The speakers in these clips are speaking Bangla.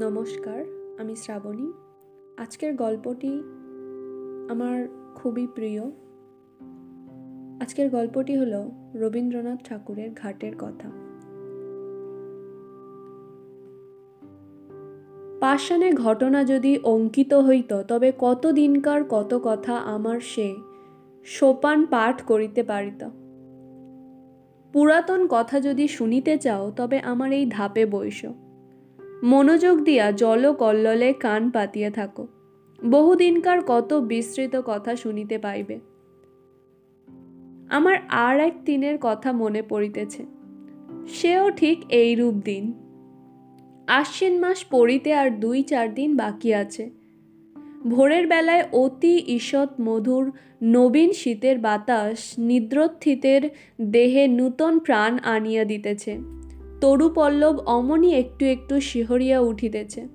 নমস্কার, আমি শ্রাবণী। আজকের গল্পটি আমার খুবই প্রিয়। আজকের গল্পটি হলো রবীন্দ্রনাথ ঠাকুরের ঘাটের কথা। পাষাণে ঘটনা যদি অঙ্কিত হইত, তবে কত দিনকার কত কথা আমার সে সোপান পাঠ করিতে পারিত। পুরাতন কথা যদি শুনিতে চাও, তবে আমার এই ধাপে বৈশ। মনোযোগ দিয়া জল কল্ললে কান পাতিয়া থাকো। বহুদিনকার কত বিস্তৃত কথা শুনিতে পাইবে। আমার আর এক দিনের কথা মনে পড়িতেছে। সেও ঠিক এইরূপ দিন। আশ্বিন মাস পড়িতে আর দুই চার দিন বাকি আছে। ভোরের বেলায় অতি ঈষৎ মধুর নবীন শীতের বাতাস নিদ্রোত্থিতের দেহে নূতন প্রাণ আনিয়া দিতেছে। তরুপল্লব অমনি একটু একটু শিহরিয়া উঠিতেছে।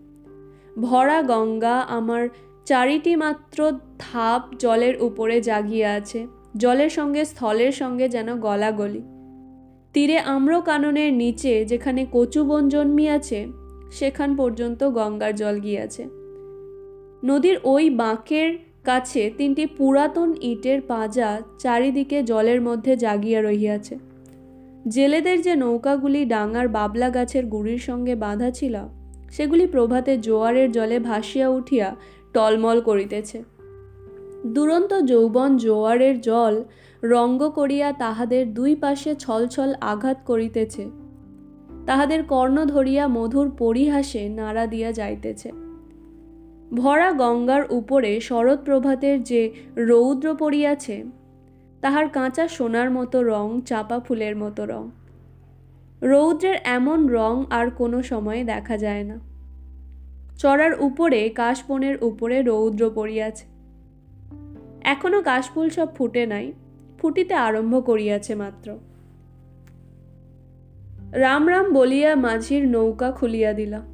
ভরা গঙ্গা আমার চারিটি মাত্র ধাপ জলের উপরে জাগিয়া আছে। জলের সঙ্গে স্থলের সঙ্গে যেন গলাগলি। তীরে আম্র কাননের নিচে যেখানে কচু বন জন্মিয়াছে, সেখান পর্যন্ত গঙ্গার জল গিয়াছে। নদীর ওই বাঁকের কাছে তিনটি পুরাতন ইটের পাজা চারিদিকে জলের মধ্যে জাগিয়া রহিয়াছে। জেলেদের যে নৌকাগুলি ডাঙার বাবলা গাছের গুড়ির সঙ্গে বাঁধা ছিল, সেগুলি প্রভাতে জোয়ারের জলে ভাসিয়া উঠিয়া টলমল করিতেছে। দুরন্ত যৌবন জোয়ারের জল রঙ্গ করিয়া তাহাদের দুই পাশে ছলছল আঘাত করিতেছে। তাহাদের কর্ণ ধরিয়া মধুর পরিহাসে নাড়া দিয়া যাইতেছে। ভরা গঙ্গার উপরে শরৎ প্রভাতের যে রৌদ্র পড়িয়াছে তাহার কাঁচা সোনার মতো রং, চাপা ফুলের মতো রং। রৌদ্রের এমন রং আর কোনো সময়ে দেখা যায় না। চড়ার উপরে, কাশবনের উপরে রৌদ্র পড়িয়াছে। এখনও কাশফুল সব ফুটে নাই, ফুটিতে আরম্ভ করিয়াছে মাত্র। রাম রাম বলিয়া মাঝির নৌকা খুলিয়া দিলা।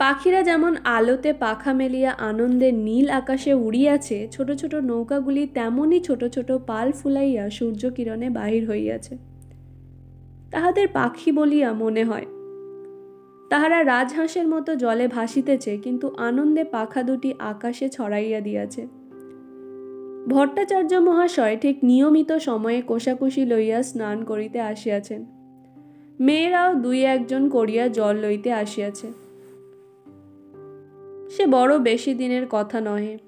পাখিরা যেমন আলোতে পাখা মেলিয়া আনন্দে নীল আকাশে উড়িয়াছে, ছোট ছোট নৌকাগুলি তেমনই ছোট ছোট পাল ফুলাইয়া সূর্য কিরণে বাহির হইয়াছে। তাহাদের পাখি বলিয়া মনে হয়, তাহারা রাজহাঁসের মতো জলে ভাসিতেছে, কিন্তু আনন্দে পাখা দুটি আকাশে ছড়াইয়া দিয়াছে। ভট্টাচার্য মহাশয় ঠিক নিয়মিত সময়ে কোষাকুষি লইয়া স্নান করিতে আসিয়াছেন। মেয়েরাও দুই একজন করিয়া জল লইতে আসিয়াছে। সে বড় বেশি দিনের কথা নহে।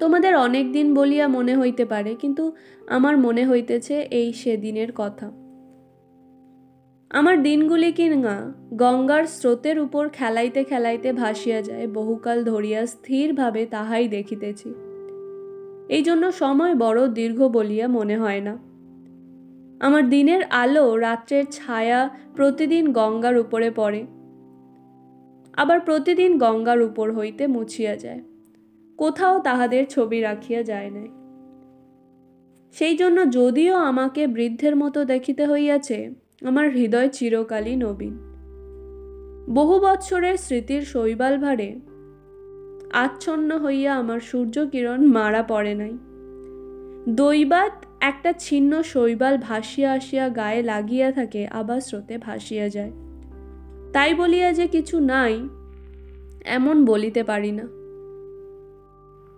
তোমাদের অনেক দিন বলিয়া মনে হইতে পারে, কিন্তু আমার মনে হইতেছে এই সেদিনের কথা। আমার দিনগুলি কি না? গঙ্গার স্রোতের উপর খেলাইতে খেলাইতে ভাসিয়া যায়, বহুকাল ধরিয়া স্থিরভাবে তাহাই দেখিতেছি। এই জন্য সময় বড় দীর্ঘ বলিয়া মনে হয় না। আমার দিনের আলো রাত্রের ছায়া প্রতিদিন গঙ্গার উপরে পড়ে। আবার প্রতিদিন গঙ্গার উপর হইতে মুছিয়া যায়। কোথাও তাহাদের ছবি রাখিয়া যায় নাই। সেই জন্য যদিও আমাকে বৃদ্ধের মতো দেখিতে হইয়াছে, আমার হৃদয় চিরকালই নবীন। বহু বৎসরের স্মৃতির শৈবাল ভারে আচ্ছন্ন হইয়া আমার সূর্য কিরণ মারা পড়ে নাই। দৈবাত একটা ছিন্ন শৈবাল ভাসিয়া আসিয়া গায়ে লাগিয়া থাকে, আবার স্রোতে ভাসিয়া যায়। তাই বলিয়া যে কিছু নাই, এমন বলিতে পারি না।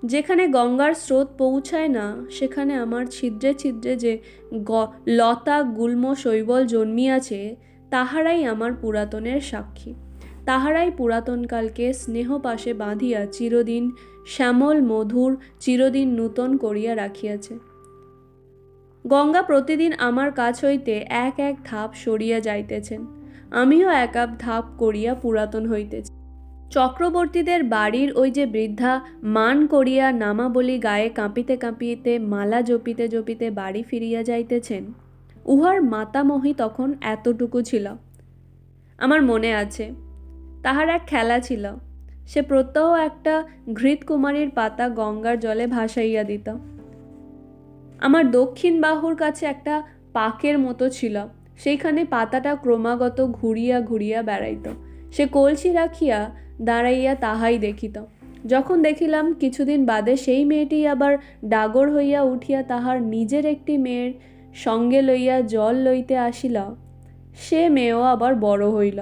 যেখানে গঙ্গার স্রোত পৌঁছায় না, সেখানে আমার ছিদ্রে ছিদ্রে যে গ, লতা, গুল্ম, শৈবল জন্মিয়াছে, তাহারাই আমার পুরাতনের সাক্ষী। তাহারাই পুরাতনকালকে স্নেহ পাশে বাঁধিয়া চিরদিন শ্যামল, মধুর, চিরদিন নূতন করিয়া রাখিয়াছে। গঙ্গা প্রতিদিন আমার কাছ হইতে এক এক ধাপ সরিয়া যাইতেছেন। আমিও এক আপ ধাপ করিয়া পুরাতন হইতেছি। চক্রবর্তীদের বাড়ির ওই যে বৃদ্ধা মান করিয়া নামাবলি গায়ে কাঁপিতে কাঁপিতে, মালা জপিতে জপিতে বাড়ি ফিরিয়া যাইতেছেন, উহার মাতামহী তখন এতটুকু ছিল। আমার মনে আছে, তাহার এক খেলা ছিল, সে প্রত্যহ একটা ঘৃত কুমারীর পাতা গঙ্গার জলে ভাসাইয়া দিত। আমার দক্ষিণ বাহুর কাছে একটা পাকের মতো ছিল সেইখানে পাতাটা ক্রমাগত ঘুরিয়া ঘুরিয়া বেড়াইত। সে কলসি রাখিয়া দাঁড়াইয়া তাহাই দেখিত। যখন দেখিলাম কিছুদিন বাদে সেই মেয়েটি আবার ডাগর হইয়া উঠিয়া তাহার নিজের একটি মেয়ের সঙ্গে লইয়া জল লইতে আসিল। সে মেয়েও আবার বড় হইল।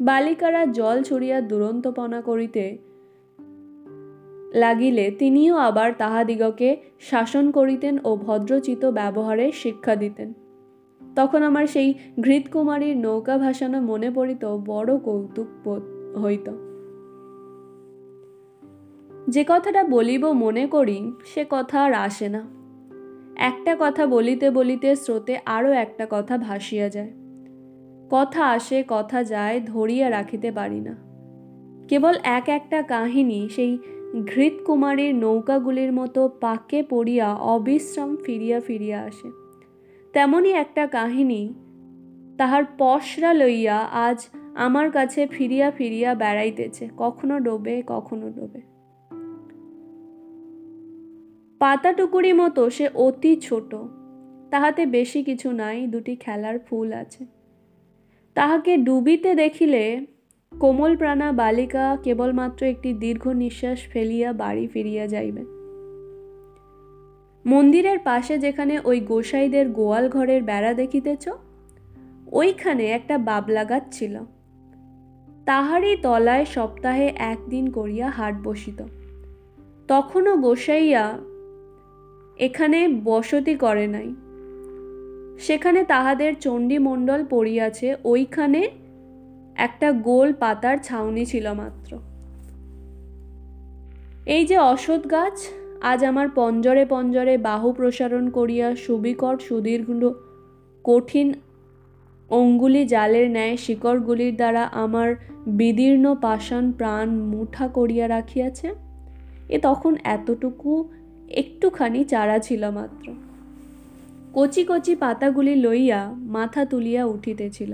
বালিকারা জল ছড়িয়া দুরন্তপনা করিতে লাগিলে তিনিও আবার তাহাদিগকে শাসন করিতেন ও ভদ্রচিত ব্যবহারে শিক্ষা দিতেন। তখন আমার সেই ঘৃতকুমারীর নৌকা ভাসানো মনে পড়িত বড় কৌতুক হইত। যে কথাটা বলিব মনে করি, সে কথা আর আসে না। একটা কথা বলিতে বলিতে স্রোতে আরও একটা কথা ভাসিয়া যায়। কথা আসে, কথা যায়, ধরিয়া রাখিতে পারি না। কেবল এক একটা কাহিনী সেই ঘৃতকুমারীর নৌকাগুলির মতো পাকে পড়িয়া অবিশ্রাম ফিরিয়া ফিরিয়া আসে। তেমনই একটা কাহিনী। তাহার পশরা লইয়া আজ আমার কাছে ফিরিয়া ফিরিয়া বেড়াইতেছে। কখনো ডোবে কখনো ডোবে। পাতা টুকুরি মতো সে অতি ছোট। তাহাতে বেশি কিছু নাই, দুটি খেলার ফুল আছে। তাহাকে ডুবিতে দেখিলে কোমল প্রাণা বালিকা কেবলমাত্র একটি দীর্ঘ নিঃশ্বাস ফেলিয়া বাড়ি ফিরিয়া যাইবে। মন্দিরের পাশে যেখানে ওই গোসাইদের গোয়াল ঘরের বেড়া দেখিতেছ, ওইখানে একটা বাবলা গাছ ছিল। তাহারই তলায় সপ্তাহে একদিন করিয়া হাট বসিত। তখনও গোসাইয়া এখানে বসতি করে নাই। সেখানে তাহাদের চণ্ডীমণ্ডল পড়িয়াছে, ওইখানে একটা গোল পাতার ছাউনি ছিল মাত্র। এই যে অসৎ গাছ আজ আমার পঞ্জরে পঞ্জরে বাহু প্রসারণ করিয়া সুবিকট সুদীর্ঘ কঠিন অঙ্গুলি জালের ন্যায় শিকড়গুলির দ্বারা আমার বিদীর্ণ পাষাণ প্রাণ মুঠা করিয়া রাখিয়াছে, এ তখন এতটুকু একটুখানি চারা ছিল মাত্র। কচি কচি পাতাগুলি লইয়া মাথা তুলিয়া উঠিতেছিল।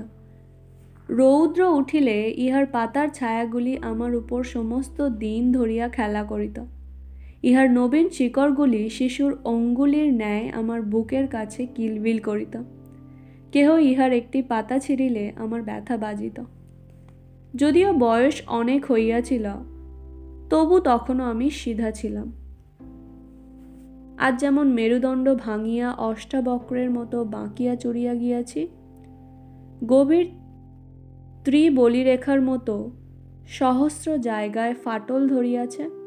রৌদ্র উঠিলে ইহার পাতার ছায়াগুলি আমার উপর সমস্ত দিন ধরিয়া খেলা করিত। ইহার নবীন শিকড়গুলি শিশুর অঙ্গুলির ন্যায় আমার বুকের কাছে কিলবিল করিত। কেহ ইহার একটি পাতা ছিঁড়িলে আমার ব্যথা বাজিত। যদিও বয়স অনেক হইয়াছিল, তবু তখনও আমি সিধা ছিলাম। আজ যেমন মেরুদণ্ড ভাঙিয়া অষ্টাবক্রের মতো বাঁকিয়া চড়িয়া গিয়াছি, গভীর ত্রিবলিরেখার মতো সহস্র জায়গায় ফাটল ধরিয়াছে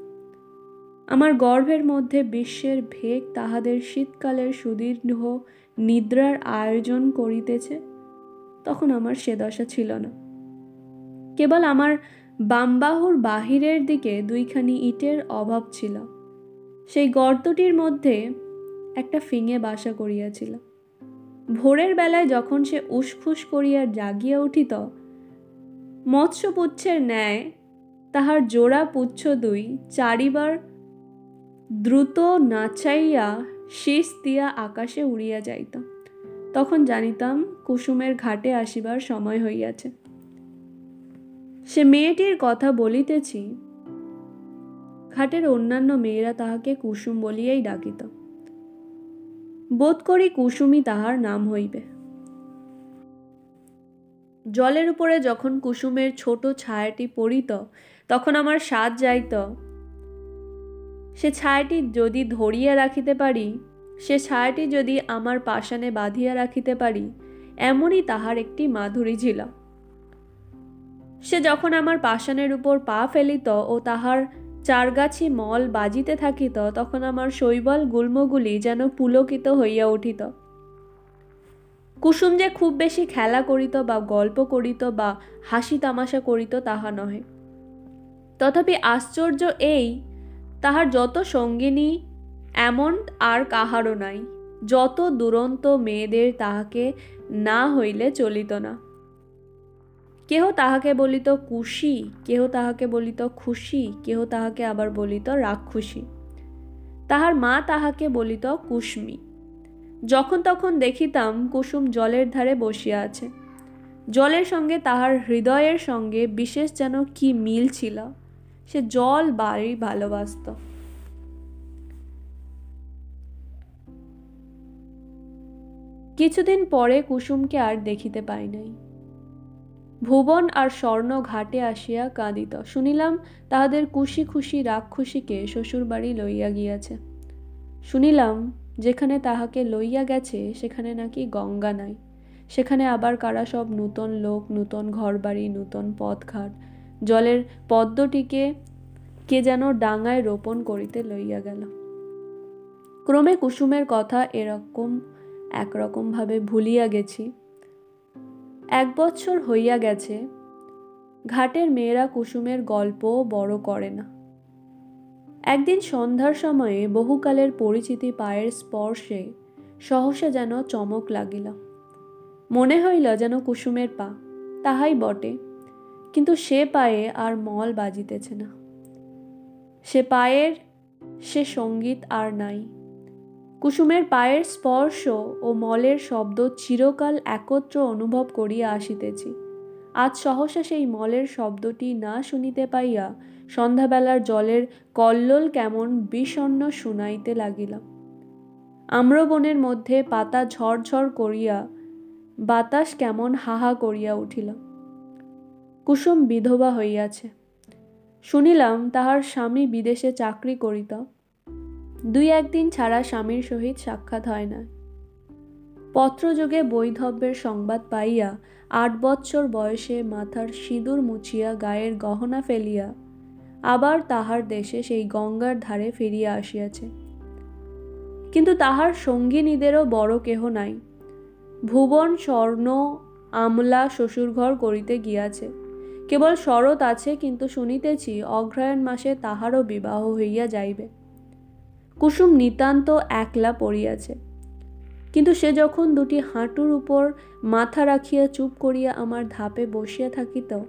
আমার গর্ভের মধ্যে বিশ্বের ভেগ তাহাদের শীতকালের সুদীর্ঘ নিদ্রার আয়োজন করিতেছে, তখন আমার সে দশা ছিল না। কেবল আমার বামবাহুর বাহিরের দিকে দুইখানি ইটের অভাব ছিল। সেই গর্তটির মধ্যে একটা ফিঙে বাসা করিয়াছিল। ভোরের বেলায় যখন সে উসফুস করিয়া জাগিয়া উঠিত, মৎস্যপুচ্ছের ন্যায় তাহার জোড়া পুচ্ছ দুই চারিবার দ্রুত নাচাইয়া শীষ দিয়া আকাশে উড়িয়া যাইত। তখন জানিতাম কুসুমের ঘাটে আসিবার সময় হইয়াছে। সে মেয়েটির কথা বলিতেছি, ঘাটের অন্যান্য মেয়েরা তাহাকে কুসুম বলিয়াই ডাকিত। বোধ করি কুসুমই তাহার নাম হইবে। জলের উপরে যখন কুসুমের ছোট ছায়াটি পড়িত, তখন আমার স্বাদ যাইত সে ছায়াটি যদি ধরিয়া রাখিতে পারি, সে ছায়াটি যদি আমার পাষাণে বাঁধিয়া রাখিতে পারি, এমনই তাহার একটি মাধুরী ছিল। সে যখন আমার পাষাণের উপর পা ফেলিত ও তাহার চারগাছি মল বাজিতে থাকিত, তখন আমার শৈবল গুল্মগুলি যেন পুলকিত হইয়া উঠিত। কুসুম যে খুব বেশি খেলা করিত বা গল্প করিত বা হাসি তামাশা করিত তাহা নহে। তথাপি আশ্চর্য এই তাহার যত সঙ্গিনী, এমন আর কাহারও নাই। যত দুরন্ত মেয়েদের তাহাকে না হইলে চলিত না। কেহ তাহাকে বলিত কুশি, কেহ তাহাকে বলিত খুশি, কেহ তাহাকে আবার বলিত রাক্ষসী। তাহার মা তাহাকে বলিত কুসমি। যখন তখন দেখিতাম কুসুম জলের ধারে বসিয়া আছে। জলের সঙ্গে তাহার হৃদয়ের সঙ্গে বিশেষ যেন কি মিল ছিল। সে জল বাড়ি ভালোবাসত। কিছুদিন পরে কুসুমকে আর দেখিতে পাই নাই। ভুবন আর স্বর্ণ ঘাটে আসিয়া কাঁদিত। শুনিলাম তাহাদের খুশি খুশি রাক্ষসীকে শ্বশুরবাড়ি লইয়া গিয়াছে। শুনিলাম যেখানে তাহাকে লইয়া গেছে, সেখানে নাকি গঙ্গা নাই। সেখানে আবার কারা সব নূতন লোক, নূতন ঘরবাড়ি, নূতন পথঘাট জলের পদ্মটিকে কে যেন ডাঙায় রোপণ করিতে লইয়া গেল। ক্রমে কুসুমের কথা এরকম, একরকমভাবে ভুলিয়া গেছি। এক বছর হইয়া গেছে, ঘাটের মেয়েরা কুসুমের গল্প বড় করে না। একদিন সন্ধ্যার সময়ে বহুকালের পরিচিতি পায়ের স্পর্শে সহসা যেন চমক লাগিল। মনে হইল যেন কুসুমের পা তাহাই বটে। কিন্তু সে পায়ে আর মল বাজিতেছে না। সে পায়ের, সে সংগীত আর নাই। কুসুমের পায়ের স্পর্শ ও মলের শব্দ চিরকাল একত্র অনুভব করিয়া আসিতেছি। আজ সহসা সেই মলের শব্দটি না শুনিতে পাইয়া সন্ধ্যাবেলার জলের কল্লোল কেমন বিষণ্ন শুনাইতে লাগিল। আম্রবনের মধ্যে পাতা ঝরঝর করিয়া বাতাস কেমন হাহা করিয়া উঠিল। কুসুম বিধবা হইয়াছে। শুনিলাম তাহার স্বামী বিদেশে চাকরি করিত। দুই একদিন ছাড়া স্বামীর সহিত সাক্ষাৎ হয় না পত্রযোগে বৈধব্যের সংবাদ পাইয়া আট বৎসর বয়সে মাথার সিঁদুর মুছিয়া গায়ের গহনা ফেলিয়া আবার তাহার দেশে সেই গঙ্গার ধারে ফিরিয়া আসিয়াছে। কিন্তু তাহার সঙ্গিনীদেরও বড় কেহ নাই। ভুবন, স্বর্ণ, আমলা, শ্বশুরঘর করিতে গিয়াছে। কেবল শরৎ আছে কিন্তু শুনিতেছি অগ্রহায়ণ মাসে তাহারও বিবাহ হইয়া যাইবে। কুসুম নিতান্ত একলা পড়িয়াছে। কিন্তু সে যখন দুটি হাঁটুর উপর মাথা রাখিয়া চুপ করিয়া আমার ধাপে বসিয়া থাকিত,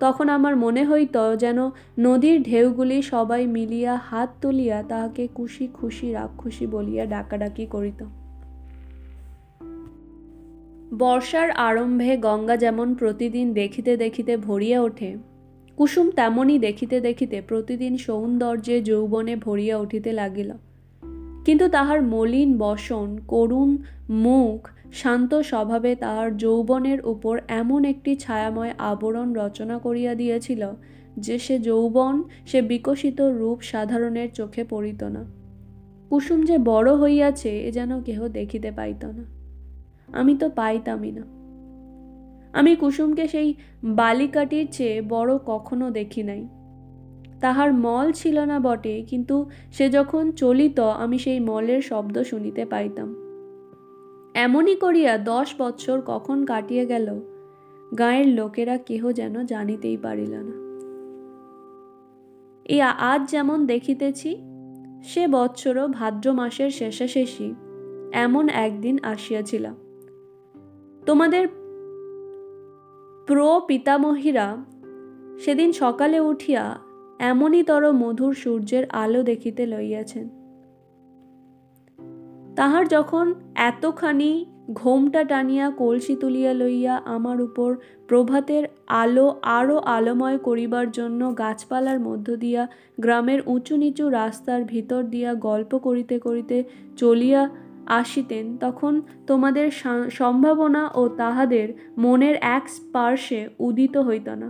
তখন আমার মনে হইত যেন নদীর ঢেউগুলি সবাই মিলিয়া হাত তুলিয়া তাহাকে খুশি খুশি রাক্ষসী বলিয়া ডাকাডাকি করিত। বর্ষার আরম্ভে গঙ্গা যেমন প্রতিদিন দেখিতে দেখিতে ভরিয়া ওঠে, কুসুম তেমনই দেখিতে দেখিতে প্রতিদিন সৌন্দর্যে যৌবনে ভরিয়া উঠিতে লাগিল। কিন্তু তাহার মলিন বসন, করুণ মুখ, শান্ত স্বভাবে তাহার যৌবনের উপর এমন একটি ছায়াময় আবরণ রচনা করিয়া দিয়েছিল যে সে যৌবন, সে বিকশিত রূপ সাধারণের চোখে পড়িত না। কুসুম যে বড় হইয়াছে, এ যেন কেহ দেখিতে পাইত না। আমি তো পাইতামই না। আমি কুসুমকে সেই বালিকাটির চেয়ে বড় কখনো দেখি নাই। তাহার মল ছিল না বটে, কিন্তু সে যখন চলিত, আমি সেই মলের শব্দ শুনিতে পাইতাম। এমনই করিয়া দশ বৎসর কখন কাটিয়ে গেল, গাঁয়ের লোকেরা কেহ যেন জানিতেই পারিল না। এই আজ যেমন দেখিতেছি, সে বৎসরও ভাদ্র মাসের শেষাশেষি, এমন একদিন আসিয়াছিলাম। তোমাদের প্র পিতামহীরা সেদিন সকালে উঠিয়া এমনই তর মধুর সূর্যের আলো দেখিতে লইয়াছেন। তাহার যখন এতখানি ঘোমটা টানিয়া কলসি তুলিয়া লইয়া আমার উপর প্রভাতের আলো আরও আলোময় করিবার জন্য গাছপালার মধ্য দিয়া গ্রামের উঁচু নিচু রাস্তার ভিতর দিয়া গল্প করিতে করিতে চলিয়া আসিতেন, তখন তোমাদের সম্ভাবনা ও তাহাদের মনের এক স্পার্শে উদিত হইত না।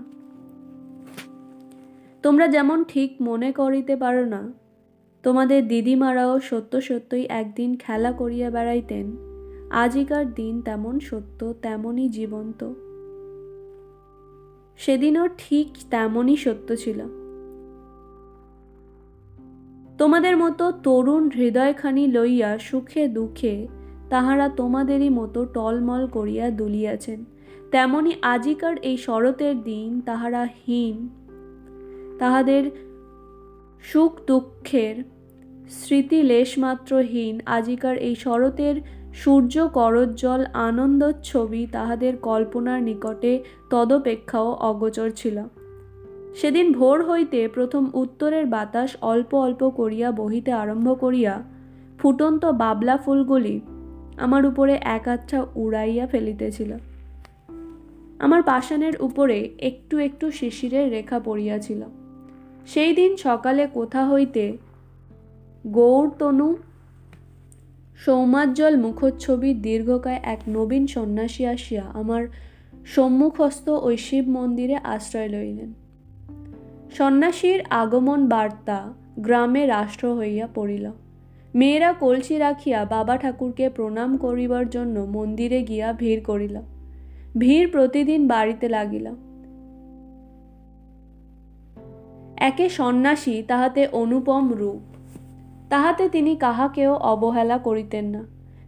তোমরা যেমন ঠিক মনে করিতে পারো না, তোমাদের দিদিমারাও সত্য সত্যই একদিন খেলা করিয়া বেড়াইতেন, আজিকার দিন তেমন সত্য তেমনই জীবন্ত। সেদিনও ঠিক তেমনই সত্য ছিল। তোমাদের মতো তরুণ হৃদয়খানি লইয়া সুখে দুঃখে তাহারা তোমাদেরই মতো টলমল করিয়া দুলিয়াছেন। তেমনি আজিকার এই শরতের দিন তাহারা হীন। তাহাদের সুখ দুঃখের স্মৃতি লেশমাত্রহীন আজিকার এই শরতের সূর্য করজ্জল আনন্দচ্ছবি তাহাদের কল্পনার নিকটে তদপেক্ষাও অগোচর ছিল। সেদিন ভোর হইতে প্রথম উত্তরের বাতাস অল্প অল্প করিয়া বহিতে আরম্ভ করিয়া ফুটন্ত বাবলা ফুলগুলি আমার উপরে এক আচ্ছা উড়াইয়া ফেলিতেছিল। আমার পাষাণের উপরে একটু একটু শিশিরের রেখা পড়িয়াছিল। সেই দিন সকালে কোথা হইতে গৌরতনু সৌমাজ্জল মুখচ্ছবির দীর্ঘকায় এক নবীন সন্ন্যাসী আসিয়া আমার সম্মুখস্থ ওই শিব মন্দিরে আশ্রয় লইলেন। সন্ন্যাসীর আগমন বার্তা গ্রামে রাষ্ট্র হইয়া পড়িল। মেয়েরা কলসি রাখিয়া বাবা ঠাকুরকে প্রণাম করিবার জন্য মন্দিরে গিয়া ভিড় করিল। ভিড় প্রতিদিন বাড়িতে লাগিল। একে সন্ন্যাসী তাহাতে অনুপম রূপ। তাহাতে তিনি কাহাকেও অবহেলা করিতেন না।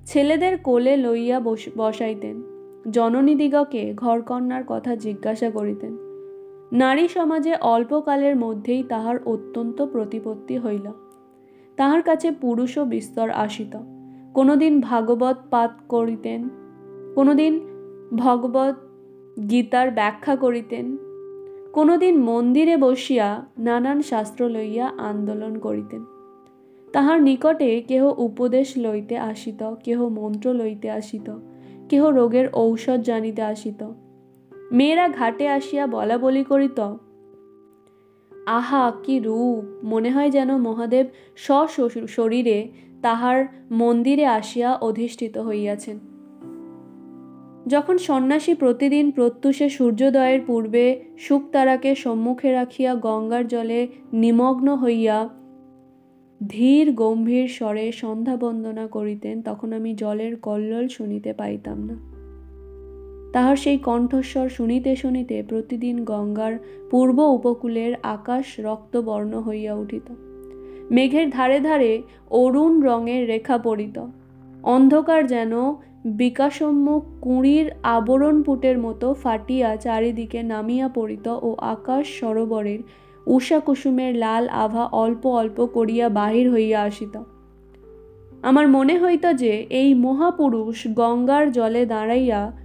ছেলেদের কোলে লইয়া বসাইতেন। জননীদিগকে ঘরকন্যার কথা জিজ্ঞাসা করিতেন। নারী সমাজে অল্পকালের মধ্যেই তাহার অত্যন্ত প্রতিপত্তি হইল। তাহার কাছে পুরুষও বিস্তর আসিত। কোনোদিন ভাগবত পাঠ করিতেন, কোনোদিন ভগবত গীতার ব্যাখ্যা করিতেন, কোনোদিন মন্দিরে বসিয়া নানান শাস্ত্র লইয়া আন্দোলন করিতেন। তাহার নিকটে কেহ উপদেশ লইতে আসিত, কেহ মন্ত্র লইতে আসিত, কেহ রোগের ঔষধ জানিতে আসিত। মেয়েরা ঘাটে আসিয়া বলা বলি করিত। আহা, কি রূপ! মনে হয় যেন মহাদেব শরীরে তাহার মন্দিরে আসিয়া অধিষ্ঠিত হইয়াছেন। যখন সন্ন্যাসী প্রতিদিন প্রত্যুষে সূর্যোদয়ের পূর্বে শুকতারাকে সম্মুখে রাখিয়া গঙ্গার জলে নিমগ্ন হইয়া ধীর গম্ভীর স্বরে সন্ধ্যা বন্দনা করিতেন, তখন আমি জলের কল্লোল শুনিতে পাইতাম না। তাহার সেই কণ্ঠস্বর শুনিতে শুনিতে প্রতিদিন গঙ্গার পূর্ব উপকূলের আকাশ রক্তবর্ণ হইয়া উঠিত। মেঘের ধারে ধারে অরুণ রঙের রেখা পড়িত। অন্ধকার যেন বিকাশোন্মুখ কুঁড়ির আবরণ পুটের মতো ফাটিয়া চারিদিকে নামিয়া পড়িত ও আকাশ সরোবরের উষা কুসুমের লাল আভা অল্প অল্প করিয়া বাহির হইয়া আসিত। আমার মনে হইত যে এই মহাপুরুষ গঙ্গার জলে দাঁড়াইয়া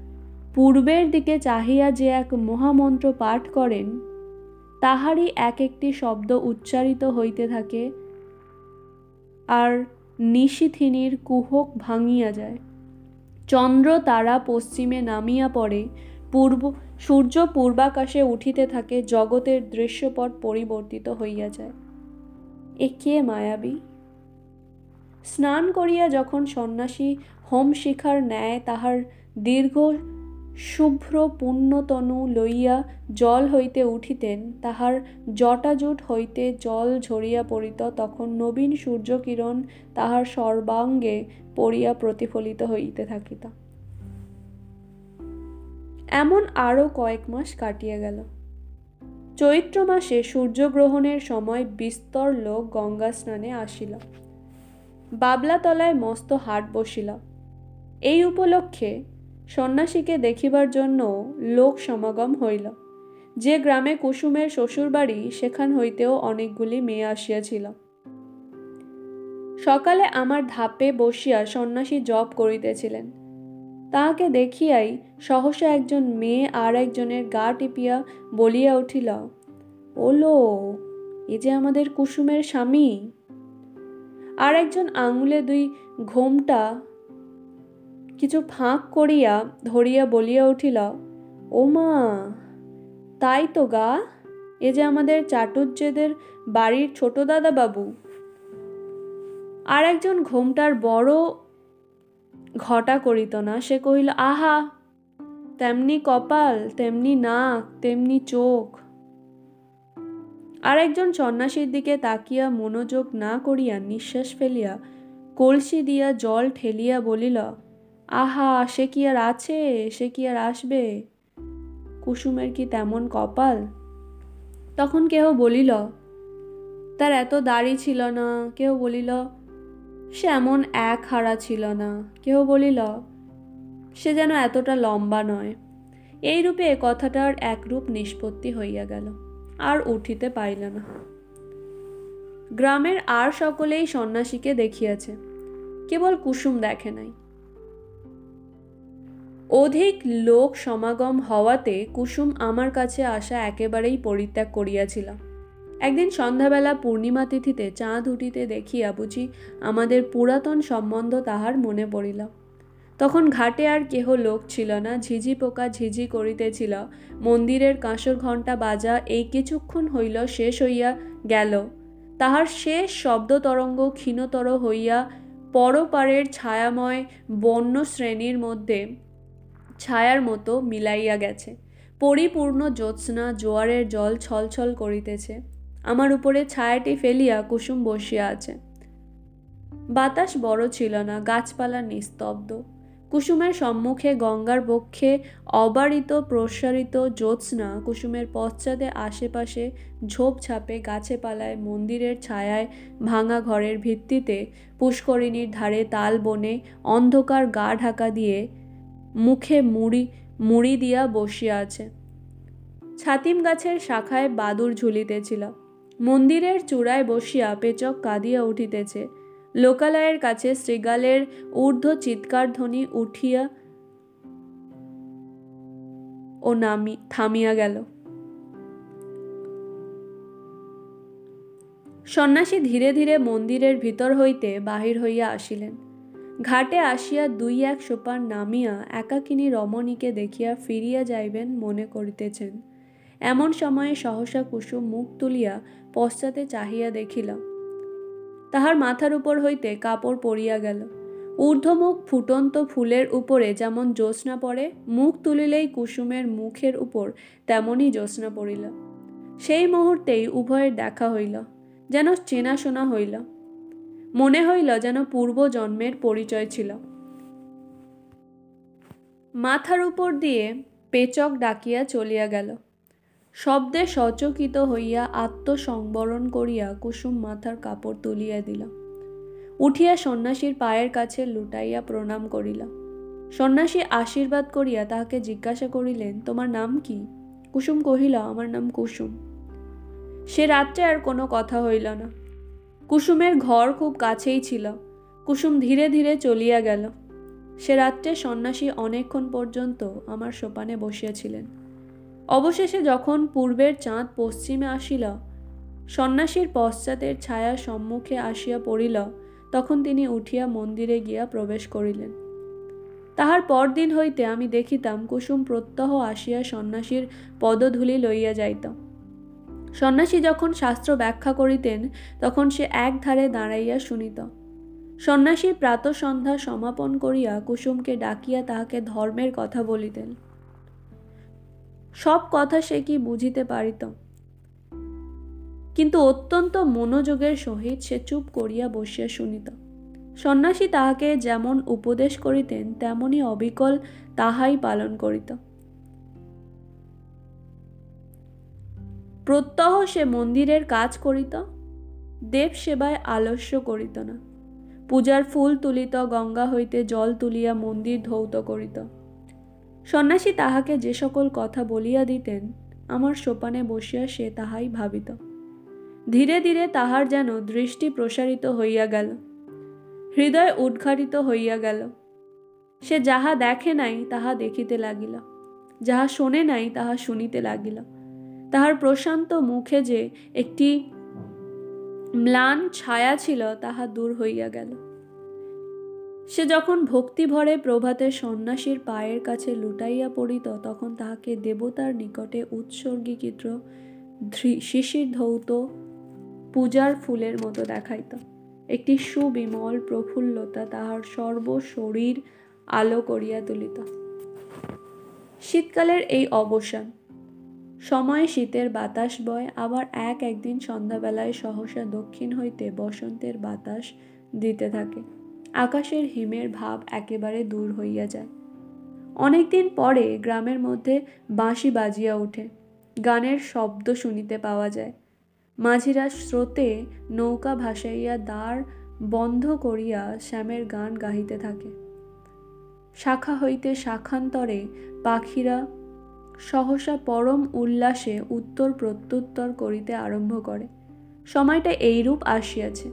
পূর্বের দিকে চাহিয়া যে এক মহামন্ত্র পাঠ করেন, তাহারই এক একটি শব্দ উচ্চারিত হইতে থাকে আর নিশিথিনীর কুহক ভাঙিয়া যায়। চন্দ্র তারা পশ্চিমে নামিয়া পড়ে, পূর্ব, সূর্য পূর্বাকাশে উঠিতে থাকে, জগতের দৃশ্যপট পরিবর্তিত হইয়া যায়। এ কে মায়াবী? স্নান করিয়া যখন সন্ন্যাসী হোম শিখার ন্যায় তাহার দীর্ঘ শুভ্র পুণ্যতনু লইয়া জল হইতে উঠিতেন, তাহার জটাজুট হইতে জল ঝরিয়া পড়িত, তখন নবীন সূর্যকিরণ তাহার সর্বাঙ্গে পড়িয়া প্রতিফলিত হইতে থাকিত। এমন আরও কয়েক মাস কাটিয়া গেল। চৈত্র মাসে সূর্যগ্রহণের সময় বিস্তর লোক গঙ্গা স্নানে আসিল। বাবলাতলায় মস্ত হাট বসিল। এই উপলক্ষে সন্ন্যাসীকে দেখিবার জন্য লোক সমাগম হইল। যে গ্রামে কুসুমের শ্বশুরবাড়ি, সেখান হইতেও অনেকগুলি মেয়ে আসিয়াছিল। সকালে আমার ধাপে বসিয়া সন্ন্যাসী জপ করিতেছিলেন। তাহাকে দেখিয়াই সহসা একজন মেয়ে আর একজনের গা টিপিয়া বলিয়া উঠিল ওলো এ যে আমাদের কুসুমের স্বামী। আর একজন আঙুলে দুই ঘোমটা কিছু ফাঁক করিয়া ধরিয়া বলিয়া উঠিল, ও মা, তাই তো গা, এ যে আমাদের চাটুজ্জেদের বাড়ির ছোট দাদা বাবু আর একজন ঘোমটার বড় ঘটা করিত না, সে কহিল, আহা, তেমনি কপাল, তেমনি নাক, তেমনি চোখ। আর একজন সন্ন্যাসীর দিকে তাকিয়া মনোযোগ না করিয়া নিঃশ্বাস ফেলিয়া কলসি দিয়া জল ঠেলিয়া বলিল আহা, সে কি আর আছে? সে কি আর আসবে? কুসুমের কি তেমন কপাল? তখন কেহ বলিল, তার এত দাড়ি ছিল না। কেউ বলিল, সে এমন এক হারা ছিল না। কেউ বলিল, সে যেন এতটা লম্বা নয়। এই রূপে এ কথাটার একরূপ নিষ্পত্তি হইয়া গেল, আর উঠিতে পাইল না। গ্রামের আর সকলেই সন্ন্যাসীকে দেখিয়াছে। কেবল কুসুম দেখে নাই। অধিক লোক সমাগম হওয়াতে কুসুম আমার কাছে আসা একেবারেই পরিত্যাগ করিয়াছিল। একদিন সন্ধ্যাবেলা পূর্ণিমা তিথিতে চাঁদ উঠিতে দেখিয়া বুঝি আমাদের পুরাতন সম্বন্ধ তাহার মনে পড়িল। তখন ঘাটে আর কেহ লোক ছিল না, ঝিঝি পোকা ঝিঝি করিতেছিল, মন্দিরের কাঁসর ঘণ্টা বাজা এই কিছুক্ষণ হইল শেষ হইয়া গেল। তাহার শেষ শব্দ তরঙ্গ ক্ষীণতর হইয়া পরপারের ছায়াময় বন্য শ্রেণির মধ্যে ছায়ার মতো মিলাইয়া গেছে। পরিপূর্ণ জ্যোৎস্না জোয়ারের জল ছলছল করিতেছে। আমার উপরে ছায়াটি ফেলিয়া কুসুম বসিয়া আছে। বাতাস বড় ছিল না, গাছপালা নিস্তব্ধ। কুসুমের সম্মুখে গঙ্গার বক্ষে অবারিত প্রসারিত জ্যোৎস্না কুসুমের পশ্চাতে আশেপাশে ঝোপঝাপে গাছে পালায় মন্দিরের ছায়ায় ভাঙা ঘরের ভিত্তিতে পুষ্করিণীর ধারে তাল বনে অন্ধকার গা ঢাকা দিয়ে মুখে মুড়ি মুড়ি দিয়া বসিয়া আছে। ছাতিম গাছের শাখায় বাদুর ঝুলিতেছিল। মন্দিরের চূড়ায় বসিয়া পেচক কাঁদিয়া উঠিতেছে। লোকালয়ের কাছে শ্রীগালের ঊর্ধ্ব চিৎকার ধ্বনি উঠিয়া ও নামি, থামিয়া গেল। সন্ন্যাসী ধীরে ধীরে মন্দিরের ভিতর হইতে বাহির হইয়া আসিলেন। ঘাটে আসিয়া দুই এক সোপান নামিয়া একাকিনী রমণীকে দেখিয়া ফিরিয়া যাইবেন মনে করিতেছেন। এমন সময়ে সহসা কুসুম মুখ তুলিয়া পশ্চাতে চাহিয়া দেখিল, তাহার মাথার উপর হইতে কাপড় পড়িয়া গেল। ঊর্ধ্বমুখ ফুটন্ত ফুলের উপরে যেমন জ্যোৎস্না পড়ে, মুখ তুলিলেই কুসুমের মুখের উপর তেমনই জ্যোৎস্না পড়িল। সেই মুহূর্তেই উভয়ের দেখা হইল, যেন চেনাশোনা হইল। মনে হইল যেন পূর্ব জন্মের পরিচয় ছিল। মাথার উপর দিয়ে পেচক ডাকিয়া চলিয়া গেল। শব্দে সচকিত হইয়া আত্মসংবরণ করিয়া কুসুম মাথার কাপড় তুলিয়া দিল। উঠিয়া সন্ন্যাসীর পায়ের কাছে লুটাইয়া প্রণাম করিল। সন্ন্যাসী আশীর্বাদ করিয়া তাহাকে জিজ্ঞাসা করিলেন, তোমার নাম কি? কুসুম কহিল, আমার নাম কুসুম। সে রাত্রে আর কোনো কথা হইল না। কুসুমের ঘর খুব কাছেই ছিল। কুসুম ধীরে ধীরে চলিয়া গেল। সে রাত্রে সন্ন্যাসী অনেকক্ষণ পর্যন্ত আমার সোপানে বসিয়াছিলেন। অবশেষে যখন পূর্বের চাঁদ পশ্চিমে আসিল, সন্ন্যাসীর পশ্চাতের ছায়া সম্মুখে আসিয়া পড়িল, তখন তিনি উঠিয়া মন্দিরে গিয়া প্রবেশ করিলেন। তাহার পরদিন হইতে আমি দেখিতাম কুসুম প্রত্যহ আসিয়া সন্ন্যাসীর পদধূলি লইয়া যাইত। সন্ন্যাসী যখন শাস্ত্র ব্যাখ্যা করিতেন, তখন সে এক ধারে দাঁড়াইয়া শুনিত। সন্ন্যাসী প্রাতসন্ধ্যা সমাপন করিয়া কুসুমকে ডাকিয়া তাহাকে ধর্মের কথা বলিতেন। সব কথা সে কি বুঝিতে পারিত? কিন্তু অত্যন্ত মনোযোগের সহিত সে চুপ করিয়া বসিয়া শুনিত। সন্ন্যাসী তাহাকে যেমন উপদেশ করিতেন, তেমনি অবিকল তাহাই পালন করিত। প্রত্যহ সে মন্দিরের কাজ করিত, দেব সেবায় আলস্য করিত না। পূজার ফুল তুলিত, গঙ্গা হইতে জল তুলিয়া মন্দির ধৌত করিত। সন্ন্যাসী তাহাকে যে সকল কথা বলিয়া দিতেন, আমার সোপানে বসিয়া সে তাহাই ভাবিত। ধীরে ধীরে তাহার যেন দৃষ্টি প্রসারিত হইয়া গেল, হৃদয় উদ্ঘাটিত হইয়া গেল। সে যাহা দেখে নাই, তাহা দেখিতে লাগিল, যাহা শোনে নাই, তাহা শুনিতে লাগিল। তাহার প্রশান্ত মুখে যে একটি ম্লান ছায়া ছিল, তাহা দূর হইয়া গেল। সে যখন ভক্তি ভরে প্রভাতে সন্ন্যাসীর পায়ের কাছে লুটাইয়া পড়িত, তখন তাহাকে দেবতার নিকটে উৎসর্গীকৃত শিশির ধৌত পূজার ফুলের মতো দেখাইত। একটি সুবিমল প্রফুল্লতা তাহার সর্ব শরীর আলো করিয়া তুলিত। শীতকালের এই অবসান সময় শীতের বাতাস বয়, আবার এক একদিন সন্ধ্যাবেলায় সহসা দক্ষিণ হইতে বসন্তের বাতাস দিতে থাকে। আকাশের হিমের ভাব একেবারে দূর হইয়া যায়। অনেকদিন পরে গ্রামের মধ্যে বাঁশি বাজিয়া ওঠে। গানের শব্দ শুনিতে পাওয়া যায়। মাঝিরা স্রোতে নৌকা ভাসাইয়া দ্বার বন্ধ করিয়া শ্যামের গান গাহিতে থাকে। শাখা হইতে শাখান্তরে পাখিরা সহসা পরম উল্লাসে উত্তর প্রত্যুত্তর করিতে আরম্ভ করে। সময়টা এইরূপ আসিয়াছে।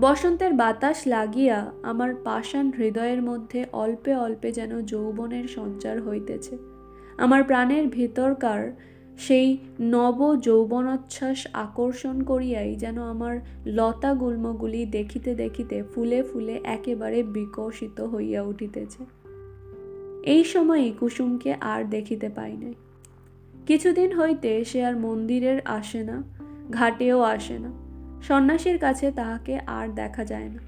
বসন্তের বাতাস লাগিয়া আমার পাষাণ হৃদয়ের মধ্যে অল্পে অল্পে যেন যৌবনের সঞ্চার হইতেছে। আমার প্রাণের ভিতরকার সেই নব যৌবনোচ্ছ্বাস আকর্ষণ করিয়াই যেন আমার লতা গুল্মগুলি দেখিতে দেখিতে ফুলে ফুলে একেবারে বিকশিত হইয়া উঠিতেছে। এই সময়ই কুসুমকে আর দেখিতে পাই নাই। কিছুদিন হইতে সে আর মন্দিরের আসে না, ঘাটেও আসে না। সন্ন্যাসীর কাছে তাহাকে আর দেখা যায় না।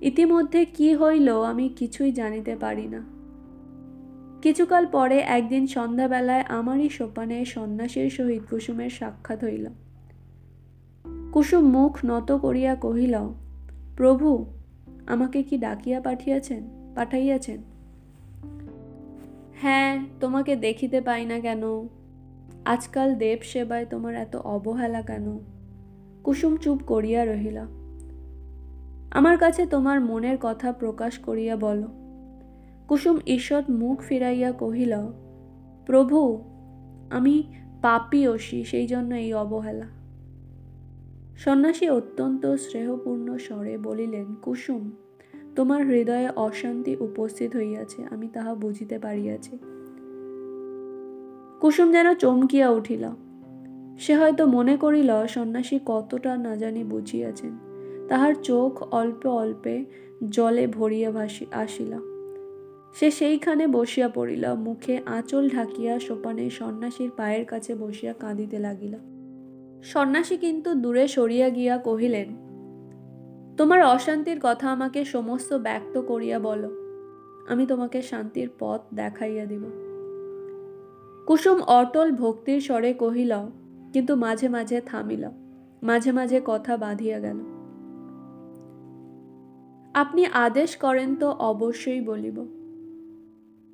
ইতিমধ্যে কি হইল আমি কিছুই জানিতে পারি না। কিছুকাল পরে একদিন সন্ধ্যাবেলায় আমারই সোপানে সন্ন্যাসীর সহিত কুসুমের সাক্ষাৎ হইল। কুসুম মুখ নত করিয়া কহিল, প্রভু, আমাকে কি ডাকিয়া পাঠিয়াছেন, পাঠাইয়াছেন? হ্যাঁ তোমাকে দেখিতে পাই না কেন? আজকাল দেব সেবায় তোমার এত অবহেলা কেন? কুসুম চুপ করিয়া রহিল। আমার কাছে তোমার মনের কথা প্রকাশ করিয়া বলো। কুসুম ঈষৎ মুখ ফিরাইয়া কহিল, প্রভু, আমি পাপি অসি সেই জন্য এই অবহেলা। সন্ন্যাসী অত্যন্ত স্নেহপূর্ণ স্বরে বলিলেন, কুসুম তোমার হৃদয়ে অশান্তি উপস্থিত হইয়াছে, আমি তাহা বুঝিতে পারিয়াছি। কুসুম যেন চমকিয়া উঠিল। সে হয়তো মনে করিল, সন্ন্যাসী কতটা না জানি বুঝিয়াছেন। তাহার চোখ অল্প অল্পে জলে ভরিয়া ভাসি, আসিল। সে সেইখানে বসিয়া পড়িল, মুখে আঁচল ঢাকিয়া সোপানে সন্ন্যাসীর পায়ের কাছে বসিয়া কাঁদিতে লাগিল। সন্ন্যাসী কিন্তু দূরে সরিয়া গিয়া কহিলেন তোমার অশান্তির কথা আমাকে সমস্ত ব্যক্ত করিয়া বলো। আমি তোমাকে শান্তির পথ দেখাইয়া দিব। কুসুম অটল ভক্তির স্বরে কহিল কিন্তু মাঝে মাঝে থামিল মাঝে মাঝে কথা বাঁধিয়া গেল। আপনি আদেশ করেন তো অবশ্যই বলিব।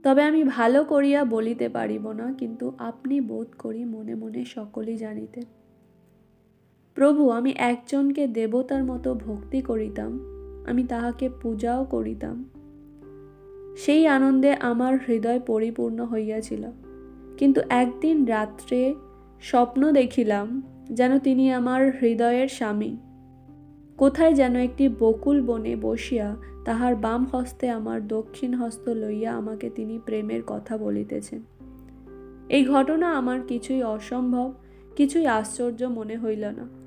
তবে আমি ভালো করিয়া বলিতে পারিব না, কিন্তু আপনি বোধ করি মনে মনে সকলেই জানিতেন। প্রভু, আমি একজনকে দেবতার মতো ভক্তি করিতাম, আমি তাহাকে পূজাও করিতাম। সেই আনন্দে আমার হৃদয় পরিপূর্ণ হইয়াছিল। কিন্তু একদিন রাত্রে স্বপ্ন দেখিলাম যেন তিনি আমার হৃদয়ের স্বামী। কোথায় যেন একটি বকুল বনে বসিয়া তাহার বাম হস্তে আমার দক্ষিণ হস্ত লইয়া আমাকে তিনি প্রেমের কথা বলিতেছেন। এই ঘটনা আমার কিছুই অসম্ভব, কিছুই আশ্চর্য মনে হইল না।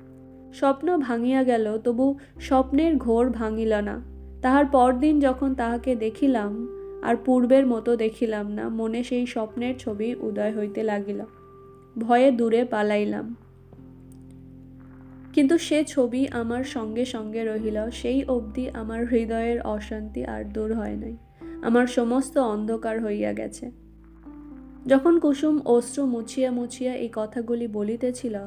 স্বপ্ন ভাঙিয়া গেল, তবু স্বপ্নের ঘোর ভাঙিল না। তাহার পরদিন যখন তাহাকে দেখিলাম, আর পূর্বের মতো দেখিলাম না, মনে সেই স্বপ্নের ছবি উদয় হইতে লাগিল। ভয়ে দূরে পালাইলাম। কিন্তু সে ছবি আমার সঙ্গে সঙ্গে রহিল, সেই অবধি আমার হৃদয়ের অশান্তি আর দূর হয় নাই। আমার সমস্ত অন্ধকার হইয়া গেছে। যখন কুসুম অশ্রু মুছিয়া মুছিয়া এই কথাগুলি বলিতেছিল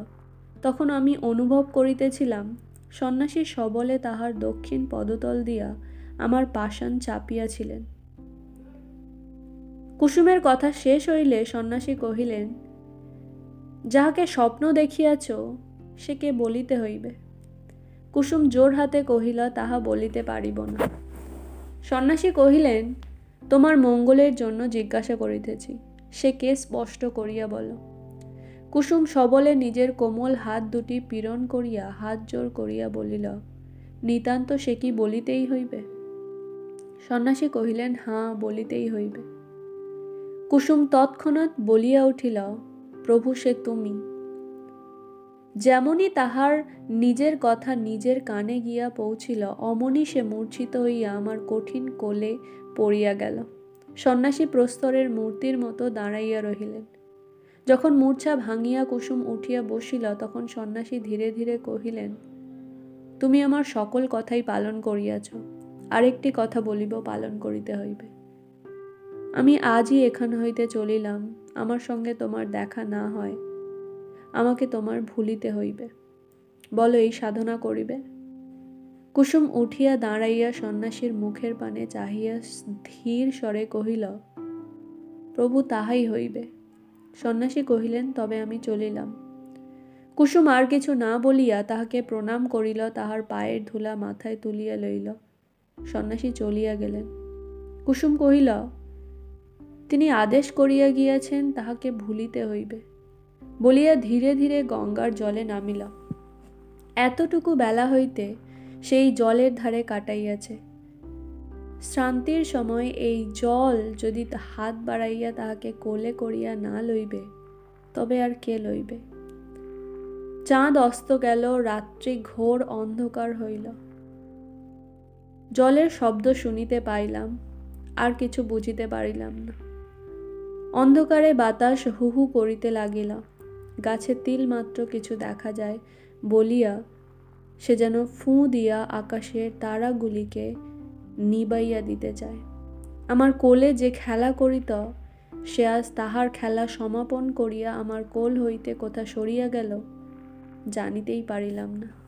তখন আমি অনুভব করিতেছিলাম, সন্ন্যাসী সবলে তাহার দক্ষিণ পদতল দিয়া আমার পাষাণ চাপিয়াছিলেন। কুসুমের কথা শেষ হইলে সন্ন্যাসী কহিলেন, যাহাকে স্বপ্ন দেখিয়াছ, সে কে বলিতে হইবে? কুসুম জোর হাতে কহিল, তাহা বলিতে পারিব না। সন্ন্যাসী কহিলেন, তোমার মঙ্গলের জন্য জিজ্ঞাসা করিতেছি, সে কে স্পষ্ট করিয়া বলো? কুসুম সবলে নিজের কোমল হাত দুটি পীড়ন করিয়া হাত জোর করিয়া বলিল, নিতান্ত সে কি বলিতেই হইবে? সন্ন্যাসী কহিলেন, হাঁ, বলিতেই হইবে। কুসুম তৎক্ষণাৎ বলিয়া উঠিল, প্রভু সে তুমি। যেমনই তাহার নিজের কথা নিজের কানে গিয়া পৌঁছিল, অমনি সে মূর্ছিত হইয়া আমার কঠিন কোলে পড়িয়া গেল। সন্ন্যাসী প্রস্তরের মূর্তির মতো দাঁড়াইয়া রহিলেন। যখন মূর্ছা ভাঙিয়া কুসুম উঠিয়া বসিল, তখন সন্ন্যাসী ধীরে ধীরে কহিলেন, তুমি আমার সকল কথাই পালন করিয়াছ। আরেকটি কথা বলিব, পালন করিতে হইবে। আমি আজই এখান হইতে চলিলাম। আমার সঙ্গে তোমার দেখা না হয়। আমাকে তোমার ভুলিতে হইবে। বলো, এই সাধনা করিবে? কুসুম উঠিয়া দাঁড়াইয়া সন্ন্যাসীর মুখের পানে চাহিয়া ধীর স্বরে কহিল, প্রভু, তাহাই হইবে। সন্ন্যাসী কহিলেন, তবে আমি চলিলাম। কুসুম আর কিছু না বলিয়া তাহাকে প্রণাম করিল, তাহার পায়ের ধুলা মাথায় তুলিয়া লইল। সন্ন্যাসী চলিয়া গেলেন। কুসুম কহিল, তিনি আদেশ করিয়া গিয়াছেন, তাহাকে ভুলিতে হইবে। বলিয়া ধীরে ধীরে গঙ্গার জলে নামিল। এতটুকু বেলা হইতে সেই জলের ধারে কাটাইয়াছে। শ্রান্তির সময় এই জল যদি হাত বাড়াইয়া তাহাকে কোলে করিয়া না লইবে, তবে আর কে লইবে? চাঁদ অস্ত গেল, রাত্রি ঘোর অন্ধকার হইল। জলের শব্দ শুনিতে পাইলাম, আর কিছু বুঝিতে পারিলাম না। অন্ধকারে বাতাস হু হু করিতে লাগিল। গাছে তিল মাত্র কিছু দেখা যায়, বলিয়া সে যেন ফুঁ দিয়া আকাশের তারাগুলিকে নিবাইয়া দিতে চায়। আমার কোলে যে খেলা করিত, সে আজ তাহার খেলা সমাপন করিয়া আমার কোল হইতে কোথা সরিয়া গেল, জানিতেই পারিলাম না।